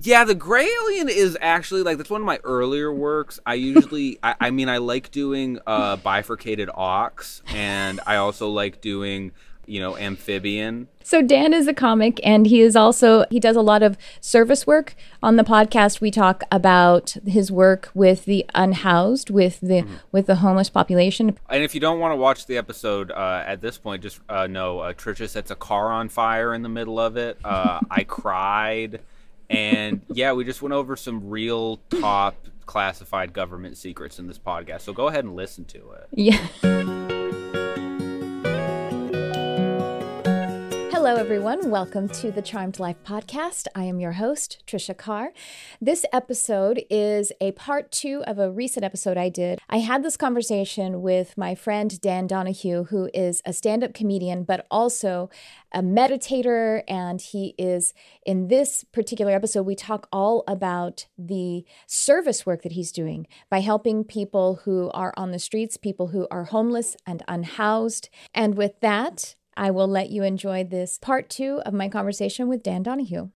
Yeah, the Gray Alien is actually like that's one of my earlier works. I usually, I, I mean, I like doing uh, bifurcated ox, and I also like doing you know, amphibian. So Dan is a comic and he is also he does a lot of service work. On the podcast we talk about his work with the unhoused, with the mm-hmm. with the homeless population. And if you don't want to watch the episode uh, at this point, just uh, know uh, Trisha sets a car on fire in the middle of it. Uh, I cried, and yeah, we just went over some real top classified government secrets in this podcast. So go ahead and listen to it. Yeah. Hello, everyone. Welcome to the Charmed Life podcast. I am your host, Trisha Carr. This episode is a part two of a recent episode I did. I had this conversation with my friend Dan Donahue, who is a stand up comedian, but also a meditator. And he is, in this particular episode, we talk all about the service work that he's doing by helping people who are on the streets, people who are homeless and unhoused. And with that, I will let you enjoy this part two of my conversation with Dan Donahue.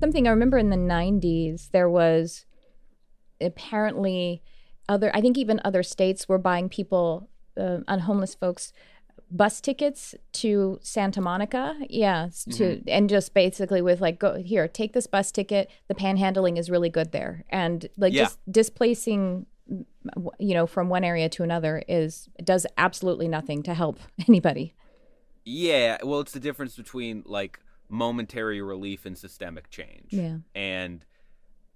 Something I remember in the 90s, there was apparently other, I think even other states were buying people, uh, unhomeless folks, bus tickets to Santa Monica. Yeah, to mm-hmm. and just basically with like go here, take this bus ticket. The panhandling is really good there, and like yeah. just displacing you know from one area to another is does absolutely nothing to help anybody. Yeah, well, it's the difference between like momentary relief and systemic change. Yeah, and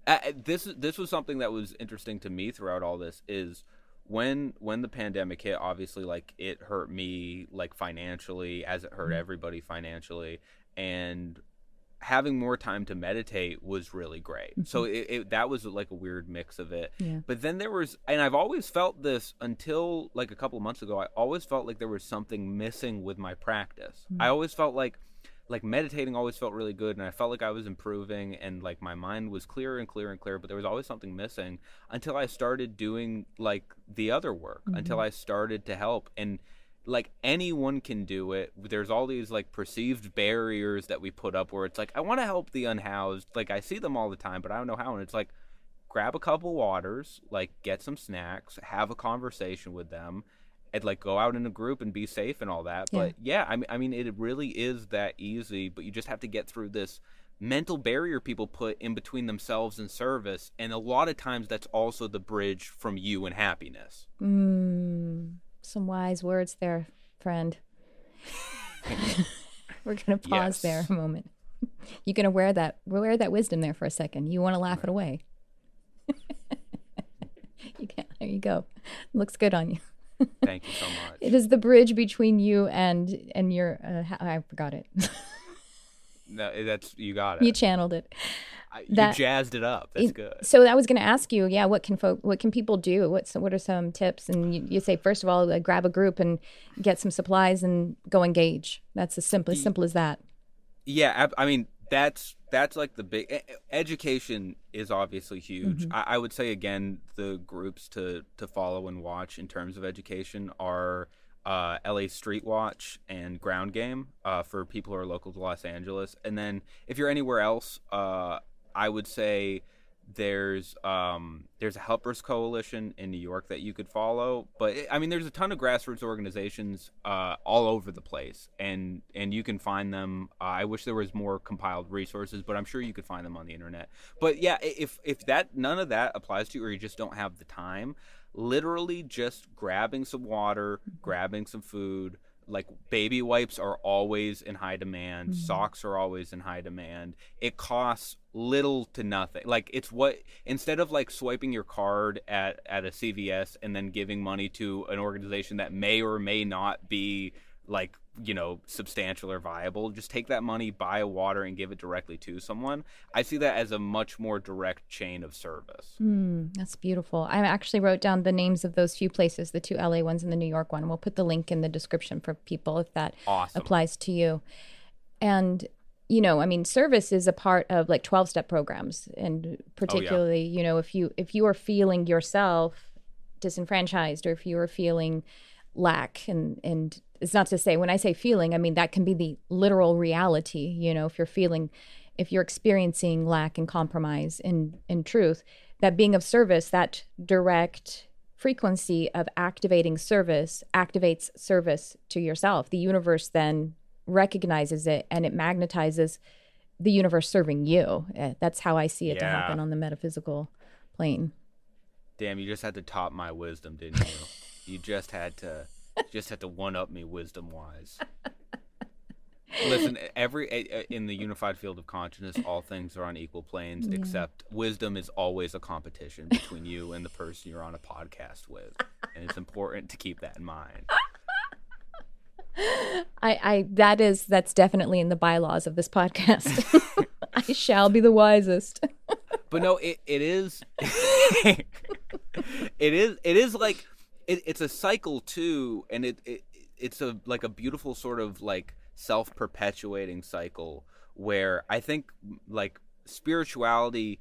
uh, this this was something that was interesting to me throughout all this is when when the pandemic hit obviously like it hurt me like financially as it hurt mm-hmm. everybody financially and having more time to meditate was really great mm-hmm. so it, it, that was like a weird mix of it yeah. but then there was and i've always felt this until like a couple months ago i always felt like there was something missing with my practice mm-hmm. i always felt like like meditating always felt really good and I felt like I was improving and like my mind was clearer and clearer and clearer, but there was always something missing until I started doing like the other work, mm-hmm. until I started to help and like anyone can do it. There's all these like perceived barriers that we put up where it's like I want to help the unhoused. Like I see them all the time, but I don't know how and it's like grab a couple waters, like get some snacks, have a conversation with them and like go out in a group and be safe and all that. But yeah, I mean, I mean, it really is that easy. But you just have to get through this mental barrier people put in between themselves and service, and a lot of times that's also the bridge from you and happiness. Mm, some wise words there, friend. We're gonna pause yes. there a moment. You're gonna wear that wear that wisdom there for a second. You want to laugh it away. you can't. There you go. Looks good on you. Thank you so much. It is the bridge between you and and your. Uh, I forgot it. no, that's you got it. You channeled it. I, that, you jazzed it up. That's good. So I was going to ask you, yeah, what can folk, what can people do? What's what are some tips? And you, you say first of all, uh, grab a group and get some supplies and go engage. That's as simple as simple as that. Yeah, I mean that's that's like the big education is obviously huge. Mm-hmm. I, I, would say again the groups to to follow and watch in terms of education are uh, LA Street Watch and Ground Game uh, for people who are local to Los Angeles. And then if you're anywhere else, uh, I would say there's um, there's a helpers coalition in New York that you could follow, but I mean there's a ton of grassroots organizations uh, all over the place, and and you can find them. Uh, I wish there was more compiled resources, but I'm sure you could find them on the internet. But yeah, if if that none of that applies to you, or you just don't have the time, literally just grabbing some water, grabbing some food like baby wipes are always in high demand. Mm-hmm. socks are always in high demand. It costs little to nothing. Like it's what instead of like swiping your card at at a CVS and then giving money to an organization that may or may not be like you know substantial or viable just take that money buy a water and give it directly to someone. I see that as a much more direct chain of service. Mm, that's beautiful. I actually wrote down the names of those few places the two la ones and the new york one. We'll put the link in the description for people if that awesome. applies to you. And you know i mean service is a part of like 12 step programs. And particularly oh, yeah. you know if you if you are feeling yourself disenfranchised or if you are feeling lack and and it's not to say when I say feeling, I mean that can be the literal reality. You know, if you're feeling, if you're experiencing lack and compromise in in truth, that being of service, that direct frequency of activating service activates service to yourself. The universe then recognizes it and it magnetizes the universe serving you. Eh, that's how I see it yeah. to happen on the metaphysical plane. Damn, you just had to top my wisdom, didn't you? you just had to just had to one up me wisdom wise. Listen, every in the unified field of consciousness, all things are on equal planes, yeah. except wisdom is always a competition between you and the person you're on a podcast with, and it's important to keep that in mind. I, I that is that's definitely in the bylaws of this podcast. I shall be the wisest. but no, it, it is it is it is like it, it's a cycle too, and it, it it's a like a beautiful sort of like self perpetuating cycle where I think like spirituality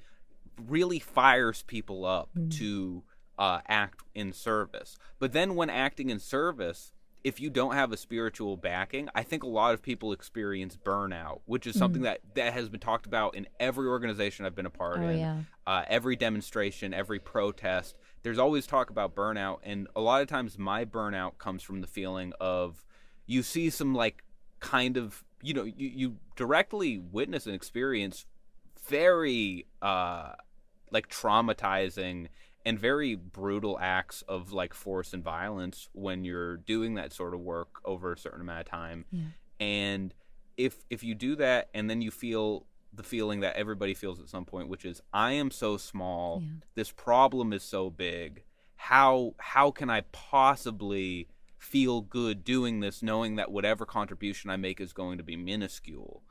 really fires people up mm. to uh, act in service. But then when acting in service, if you don't have a spiritual backing, I think a lot of people experience burnout, which is something mm that that has been talked about in every organization I've been a part oh, in, yeah. uh, every demonstration, every protest. There's always talk about burnout, and a lot of times my burnout comes from the feeling of you see some like kind of you know you, you directly witness and experience very uh like traumatizing and very brutal acts of like force and violence when you're doing that sort of work over a certain amount of time yeah. and if if you do that and then you feel the feeling that everybody feels at some point which is i am so small yeah. this problem is so big how how can i possibly feel good doing this knowing that whatever contribution i make is going to be minuscule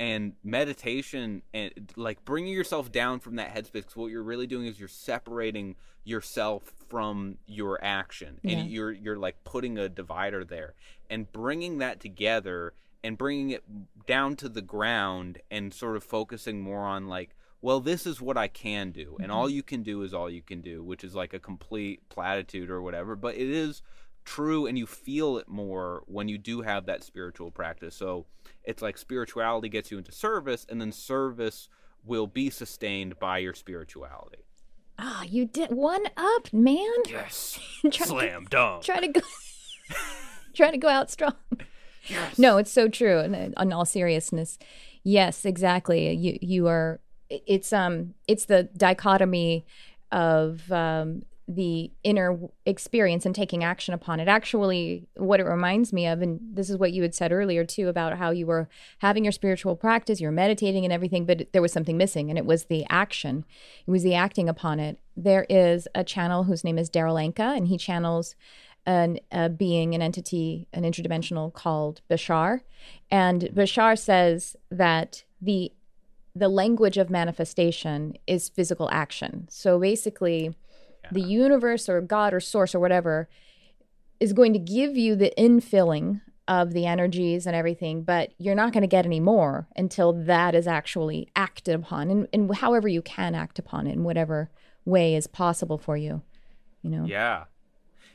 and meditation and like bringing yourself down from that headspace because what you're really doing is you're separating yourself from your action and you're you're like putting a divider there and bringing that together and bringing it down to the ground and sort of focusing more on like well this is what i can do and mm-hmm. all you can do is all you can do which is like a complete platitude or whatever but it is true and you feel it more when you do have that spiritual practice. So it's like spirituality gets you into service, and then service will be sustained by your spirituality. Ah, oh, you did one up, man. Yes. Slam dunk. Try to go. trying to go out strong. Yes. No, it's so true. And in all seriousness, yes, exactly. You you are. It's um. It's the dichotomy of um, the inner experience and taking action upon it. Actually, what it reminds me of, and this is what you had said earlier too, about how you were having your spiritual practice, you're meditating and everything, but there was something missing, and it was the action. It was the acting upon it. There is a channel whose name is Darryl Anka, and he channels an, a being, an entity, an interdimensional called Bashar. And Bashar says that the the language of manifestation is physical action. So basically, the universe or God or source or whatever is going to give you the infilling of the energies and everything, but you're not going to get any more until that is actually acted upon and, and however you can act upon it in whatever way is possible for you. You know? Yeah.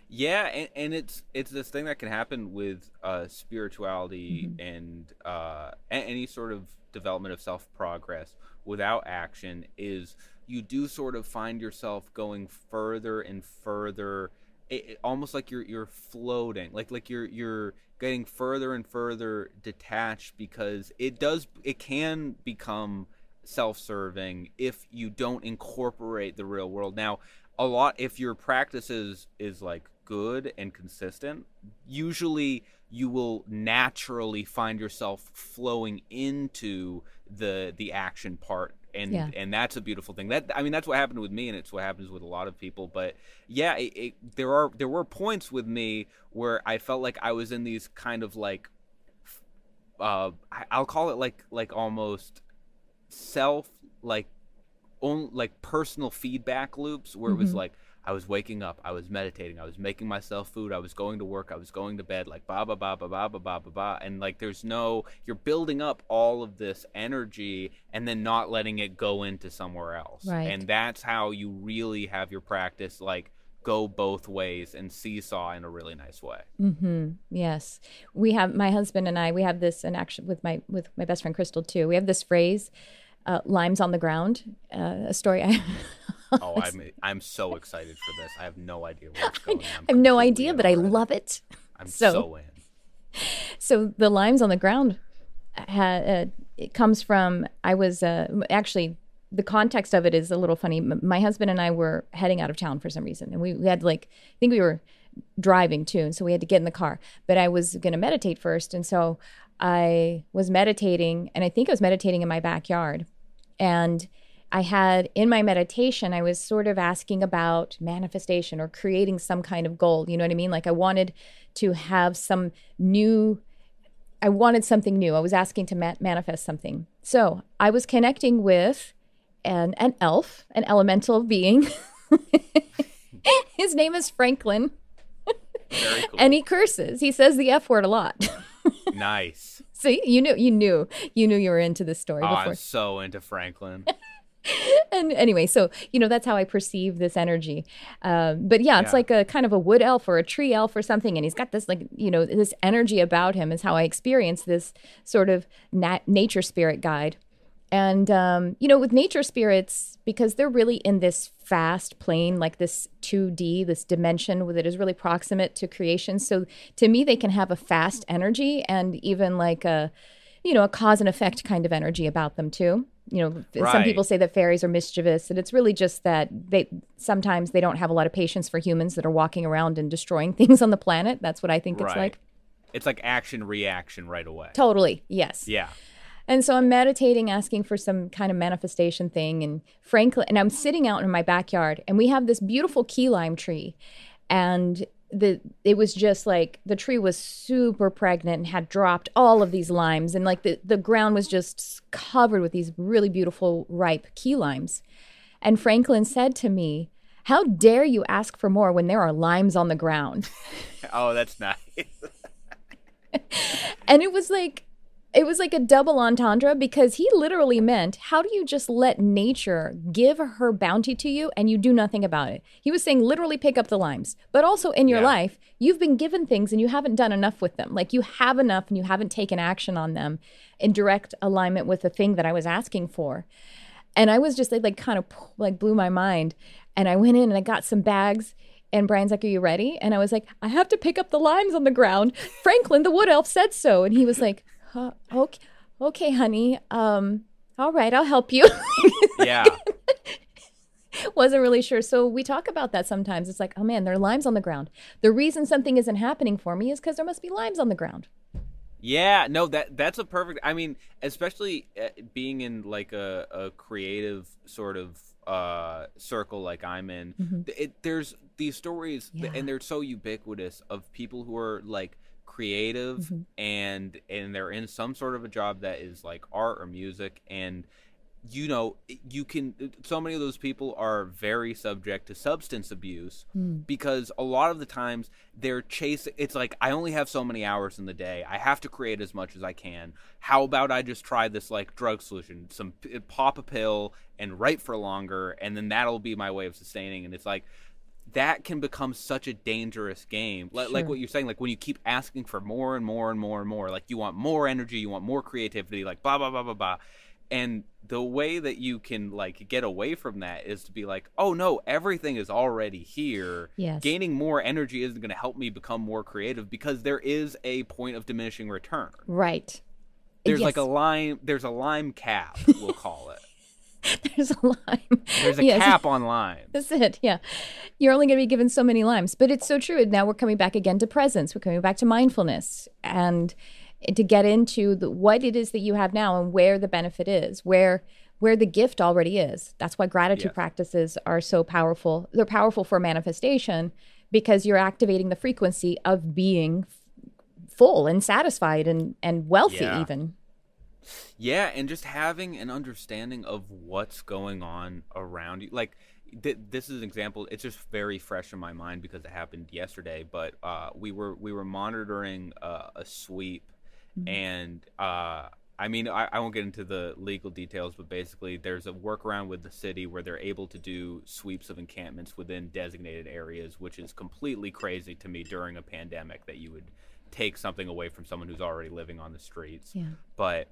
Yeah, and, and it's it's this thing that can happen with uh, spirituality mm-hmm. and uh, any sort of development of self progress without action is you do sort of find yourself going further and further it, it, almost like you're you're floating like like you're you're getting further and further detached because it does it can become self-serving if you don't incorporate the real world. Now a lot if your practice is is like good and consistent usually you will naturally find yourself flowing into the the action part and yeah. and that's a beautiful thing. That I mean, that's what happened with me, and it's what happens with a lot of people. But yeah, it, it, there are there were points with me where I felt like I was in these kind of like, uh, I'll call it like like almost self like, own like personal feedback loops where mm-hmm. it was mm-hmm. like I was waking up, I was meditating, I was making myself food, I was going to work, I was going to bed, like ba ba ba ba ba ba ba ba ba, and like there's no, you're building up all of this energy and then not letting it go into somewhere else, right. and that's how you really have your practice like go both ways and seesaw in a really nice way. Mm-hmm. Yes, we have my husband and I. We have this, and actually with my with my best friend Crystal too. We have this phrase, uh, "limes on the ground." Uh, a story. I oh, I'm I'm so excited for this. I have no idea where it's going. i have no idea, but I love it. I'm so, so in. So the limes on the ground, uh, it comes from. I was uh, actually the context of it is a little funny. My husband and I were heading out of town for some reason, and we, we had like I think we were driving too, and so we had to get in the car. But I was going to meditate first, and so I was meditating, and I think I was meditating in my backyard, and I had in my meditation, I was sort of asking about manifestation or creating some kind of goal. You know what I mean? Like I wanted to have some new. I wanted something new. I was asking to ma- manifest something. So I was connecting with an, an elf, an elemental being. His name is Franklin. Very cool. and he curses. He says the F word a lot. nice. See, you knew you knew you knew you were into this story oh, before. I'm so into Franklin. And anyway, so you know that's how I perceive this energy. Um, but yeah, it's yeah. like a kind of a wood elf or a tree elf or something, and he's got this like you know this energy about him is how I experience this sort of nat- nature spirit guide. And, um, you know, with nature spirits, because they're really in this fast plane, like this 2D, this dimension that is really proximate to creation. So to me, they can have a fast energy and even like a, you know, a cause and effect kind of energy about them too. You know, right. some people say that fairies are mischievous, and it's really just that they sometimes they don't have a lot of patience for humans that are walking around and destroying things on the planet. That's what I think right. it's like. It's like action reaction right away. Totally. Yes. Yeah. And so I'm meditating, asking for some kind of manifestation thing. And Franklin, and I'm sitting out in my backyard, and we have this beautiful key lime tree. And the it was just like the tree was super pregnant and had dropped all of these limes. And like the, the ground was just covered with these really beautiful ripe key limes. And franklin said to me how dare you ask for more when there are limes on the ground? Oh that's nice. And it was like it was like a double entendre because he literally meant, how do you just let nature give her bounty to you and you do nothing about it? He was saying, literally pick up the limes. But also in your yeah. life, you've been given things and you haven't done enough with them. Like you have enough and you haven't taken action on them in direct alignment with the thing that I was asking for. And I was just like, like kind of like blew my mind. And I went in and I got some bags. And Brian's like, Are you ready? And I was like, I have to pick up the limes on the ground. Franklin, the wood elf, said so. And he was like, okay, okay, honey. Um, all right, I'll help you. yeah. Wasn't really sure. So we talk about that sometimes. It's like, oh man, there are limes on the ground. The reason something isn't happening for me is because there must be limes on the ground. Yeah, no, that that's a perfect. I mean, especially uh, being in like a, a creative sort of uh, circle like I'm in, mm-hmm. it, there's these stories, yeah. and they're so ubiquitous of people who are like creative mm-hmm. and and they're in some sort of a job that is like art or music and you know you can so many of those people are very subject to substance abuse mm. because a lot of the times they're chasing it's like i only have so many hours in the day i have to create as much as i can how about i just try this like drug solution some pop a pill and write for longer and then that'll be my way of sustaining and it's like that can become such a dangerous game. Sure. Like what you're saying, like when you keep asking for more and more and more and more, like you want more energy, you want more creativity, like blah blah blah blah blah. And the way that you can like get away from that is to be like, oh no, everything is already here. Yes. Gaining more energy isn't going to help me become more creative because there is a point of diminishing return. Right. There's yes. like a lime. There's a lime cap. We'll call it. There's a lime. There's a yes. cap on limes. That's it. Yeah. You're only going to be given so many limes. But it's so true. Now we're coming back again to presence. We're coming back to mindfulness and to get into the, what it is that you have now and where the benefit is, where where the gift already is. That's why gratitude yes. practices are so powerful. They're powerful for manifestation because you're activating the frequency of being full and satisfied and and wealthy yeah. even. Yeah, and just having an understanding of what's going on around you. Like, th- this is an example. It's just very fresh in my mind because it happened yesterday. But uh, we were we were monitoring uh, a sweep, mm-hmm. and uh, I mean, I, I won't get into the legal details, but basically, there's a workaround with the city where they're able to do sweeps of encampments within designated areas, which is completely crazy to me during a pandemic that you would take something away from someone who's already living on the streets. Yeah. But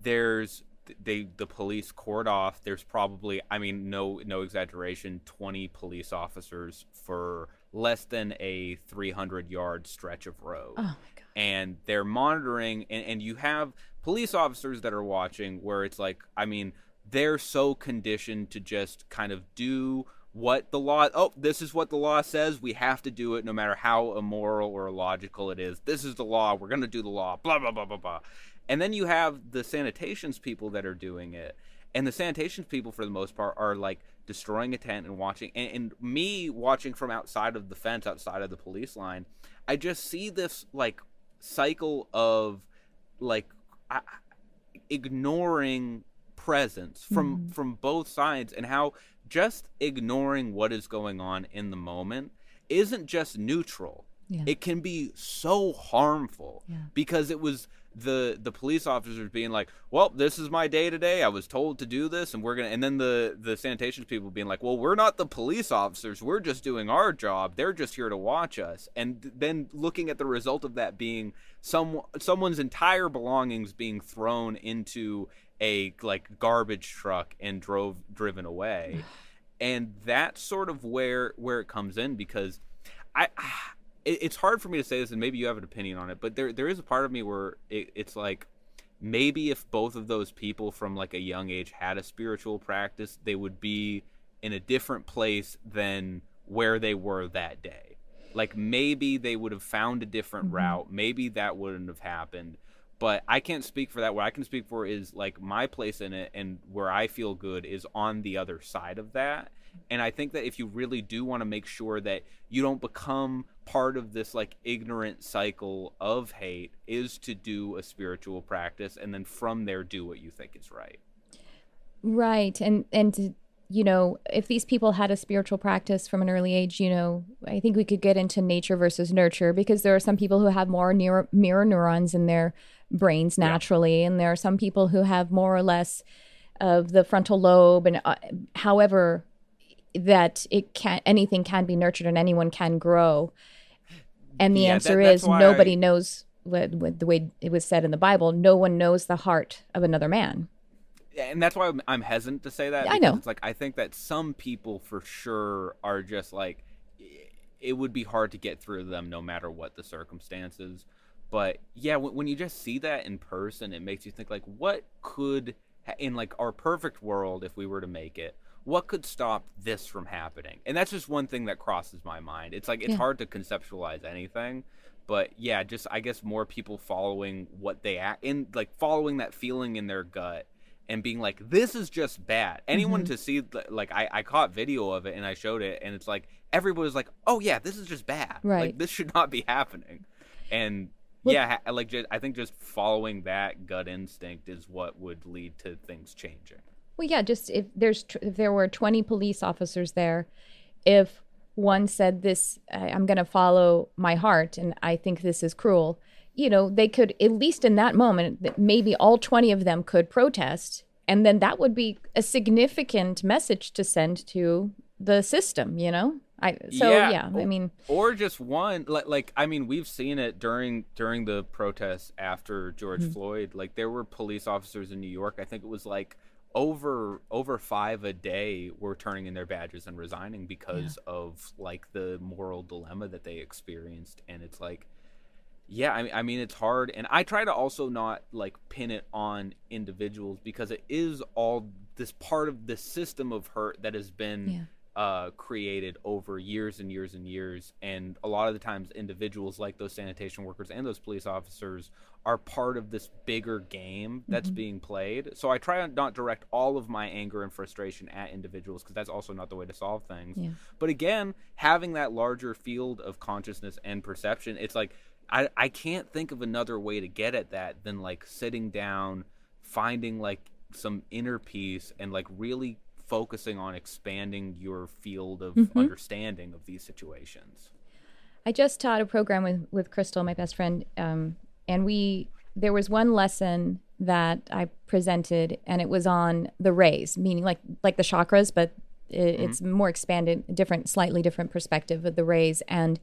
there's they the police court off. There's probably, I mean, no no exaggeration, 20 police officers for less than a 300 yard stretch of road. Oh my god. And they're monitoring, and, and you have police officers that are watching where it's like, I mean, they're so conditioned to just kind of do what the law oh this is what the law says we have to do it no matter how immoral or illogical it is. This is the law we're going to do the law blah blah blah blah blah. And then you have the sanitations people that are doing it. And the sanitations people for the most part are like destroying a tent and watching and, and me watching from outside of the fence outside of the police line i just see this like cycle of like I, ignoring presence from mm-hmm. from both sides and how just ignoring what is going on in the moment isn't just neutral yeah. it can be so harmful yeah. because it was the the police officers being like, "Well, this is my day today. I was told to do this, and we're gonna." And then the the sanitation people being like, "Well, we're not the police officers. We're just doing our job. They're just here to watch us." And then looking at the result of that being some someone's entire belongings being thrown into a like garbage truck and drove driven away, and that's sort of where where it comes in because I it, it's hard for me to say this, and maybe you have an opinion on it, but there there is a part of me where it, it's like maybe if both of those people from like a young age had a spiritual practice, they would be in a different place than where they were that day. Like maybe they would have found a different mm-hmm. route. Maybe that wouldn't have happened. But I can't speak for that. What I can speak for is like my place in it and where I feel good is on the other side of that. And I think that if you really do want to make sure that you don't become part of this like ignorant cycle of hate is to do a spiritual practice and then from there do what you think is right. Right. And and you know, if these people had a spiritual practice from an early age, you know, I think we could get into nature versus nurture because there are some people who have more near, mirror neurons in their brains naturally, yeah. and there are some people who have more or less of the frontal lobe, and uh, however that it can anything can be nurtured and anyone can grow. And the yeah, answer that, is nobody I... knows what, what the way it was said in the Bible. No one knows the heart of another man and that's why I'm, hesitant to say that. I know. It's like I think that some people for sure are just like it would be hard to get through them no matter what the circumstances. But yeah, when, when you just see that in person, it makes you think like, what could in like our perfect world, if we were to make it, what could stop this from happening? And that's just one thing that crosses my mind. It's like it's yeah. hard to conceptualize anything, but yeah, just I guess more people following what they act in, like following that feeling in their gut and being like, "This is just bad." Anyone mm-hmm. to see, like, I, I caught video of it and I showed it, and it's like everybody was like, "Oh yeah, this is just bad. Right? Like, this should not be happening." And well, yeah, like just, I think just following that gut instinct is what would lead to things changing. Well, yeah, just if there's if there were 20 police officers there, if one said this, I'm going to follow my heart, and I think this is cruel you know, they could, at least in that moment, maybe all 20 of them could protest. And then that would be a significant message to send to the system, you know? I, so yeah, yeah I mean, or just one like, like I mean, we've seen it during during the protests after George mm-hmm. Floyd. Like there were police officers in New York. I think it was like over over five a day were turning in their badges and resigning because yeah. of like the moral dilemma that they experienced. And it's like yeah, I mean, I mean, it's hard, and I try to also not like pin it on individuals because it is all this part of the system of hurt that has been yeah. Uh, created over years and years and years, and a lot of the times, individuals like those sanitation workers and those police officers are part of this bigger game that's mm-hmm. being played. So I try to not direct all of my anger and frustration at individuals because that's also not the way to solve things. Yeah. But again, having that larger field of consciousness and perception, it's like I I can't think of another way to get at that than like sitting down, finding like some inner peace and like really focusing on expanding your field of mm-hmm. understanding of these situations. I just taught a program with with Crystal, my best friend, um, and we there was one lesson that I presented, and it was on the rays, meaning like like the chakras, but it, mm-hmm. it's more expanded, different, slightly different perspective of the rays, and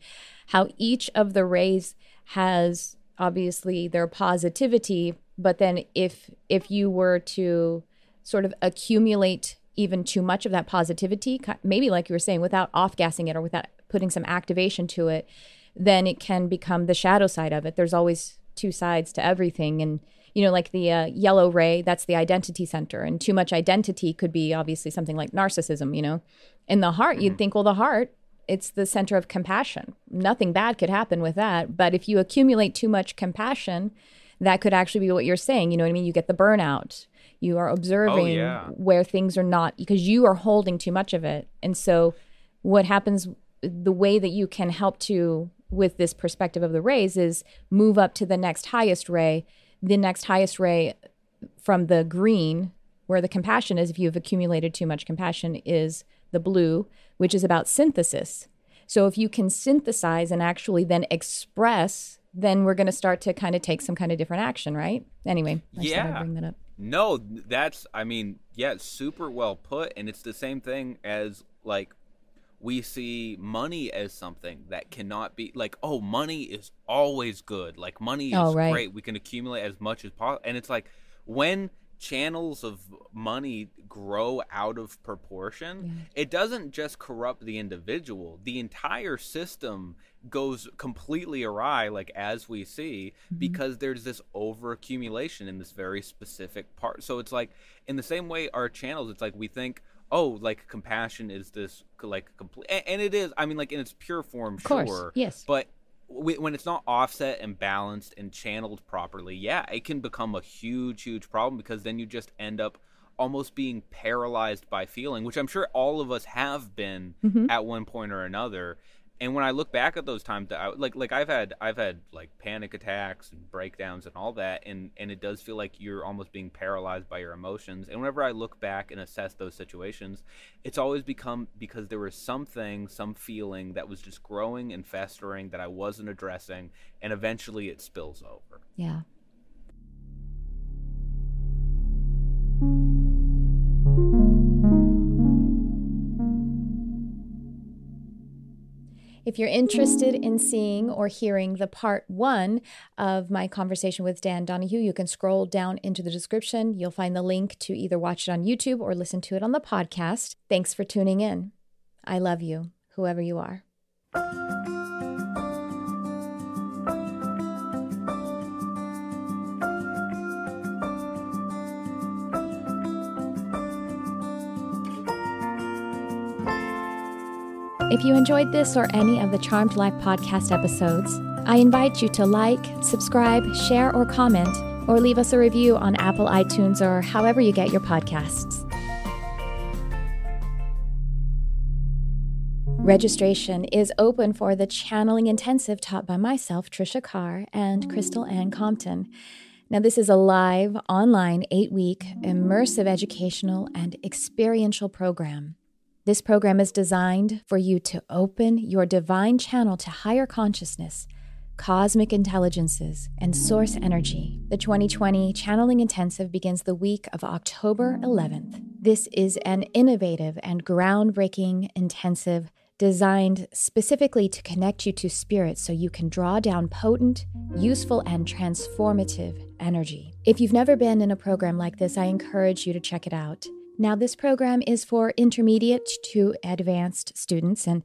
how each of the rays has obviously their positivity, but then if if you were to sort of accumulate even too much of that positivity, maybe like you were saying, without off gassing it or without putting some activation to it, then it can become the shadow side of it. There's always two sides to everything, and you know, like the uh, yellow ray, that's the identity center. And too much identity could be obviously something like narcissism, you know. In the heart, mm-hmm. you'd think, well, the heart, it's the center of compassion. Nothing bad could happen with that. But if you accumulate too much compassion, that could actually be what you're saying. You know what I mean? You get the burnout. You are oh, observing oh, yeah. where things are not because you are holding too much of it. And so, what happens, the way that you can help to, with this perspective of the rays, is move up to the next highest ray the next highest ray from the green, where the compassion is, if you've accumulated too much compassion, is the blue, which is about synthesis. So if you can synthesize and actually then express, then we're going to start to kind of take some kind of different action, right? Anyway, I yeah. bring that up. No, that's I mean, yeah, super well put, and it's the same thing as like we see money as something that cannot be like oh money is always good like money oh, is oh, right. great we can accumulate as much as possible and it's like when channels of money grow out of proportion yeah. it doesn't just corrupt the individual the entire system goes completely awry like as we see mm-hmm. because there's this overaccumulation in this very specific part so it's like in the same way our channels it's like we think oh, like compassion is this like complete, and, it is. I mean, like in its pure form, of course, sure, yes. But when it's not offset and balanced and channeled properly, yeah, it can become a huge, huge problem because then you just end up almost being paralyzed by feeling, which I'm sure all of us have been mm-hmm. at one point or another and when I look back at those times, I, like like I've had I've had like panic attacks and breakdowns and all that, and and it does feel like you're almost being paralyzed by your emotions. And whenever I look back and assess those situations, it's always become because there was something, some feeling that was just growing and festering that I wasn't addressing, and eventually it spills over. Yeah. If you're interested in seeing or hearing the part one of my conversation with Dan Donahue, you can scroll down into the description. You'll find the link to either watch it on YouTube or listen to it on the podcast. Thanks for tuning in. I love you, whoever you are. If you enjoyed this or any of the Charmed Life podcast episodes, I invite you to like, subscribe, share, or comment, or leave us a review on Apple iTunes or however you get your podcasts. Registration is open for the Channeling Intensive taught by myself, Trisha Carr, and Crystal Ann Compton. Now, this is a live, online, eight week, immersive educational and experiential program. This program is designed for you to open your divine channel to higher consciousness, cosmic intelligences, and source energy. The 2020 Channeling Intensive begins the week of October 11th. This is an innovative and groundbreaking intensive designed specifically to connect you to spirit so you can draw down potent, useful, and transformative energy. If you've never been in a program like this, I encourage you to check it out. Now, this program is for intermediate to advanced students. And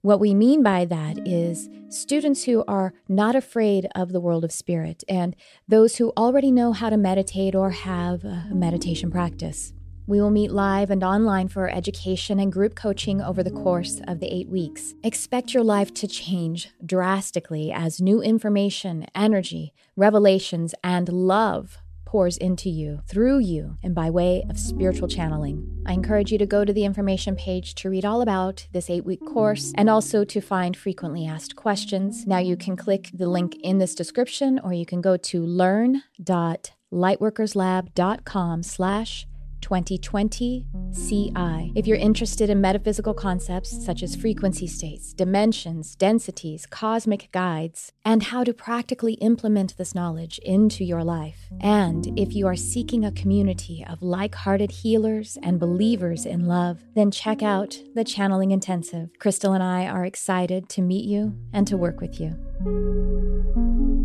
what we mean by that is students who are not afraid of the world of spirit and those who already know how to meditate or have a meditation practice. We will meet live and online for education and group coaching over the course of the eight weeks. Expect your life to change drastically as new information, energy, revelations, and love pours into you, through you, and by way of spiritual channeling. I encourage you to go to the information page to read all about this eight week course and also to find frequently asked questions. Now you can click the link in this description or you can go to learn.lightworkerslab.com slash 2020 CI. If you're interested in metaphysical concepts such as frequency states, dimensions, densities, cosmic guides, and how to practically implement this knowledge into your life, and if you are seeking a community of like hearted healers and believers in love, then check out the Channeling Intensive. Crystal and I are excited to meet you and to work with you.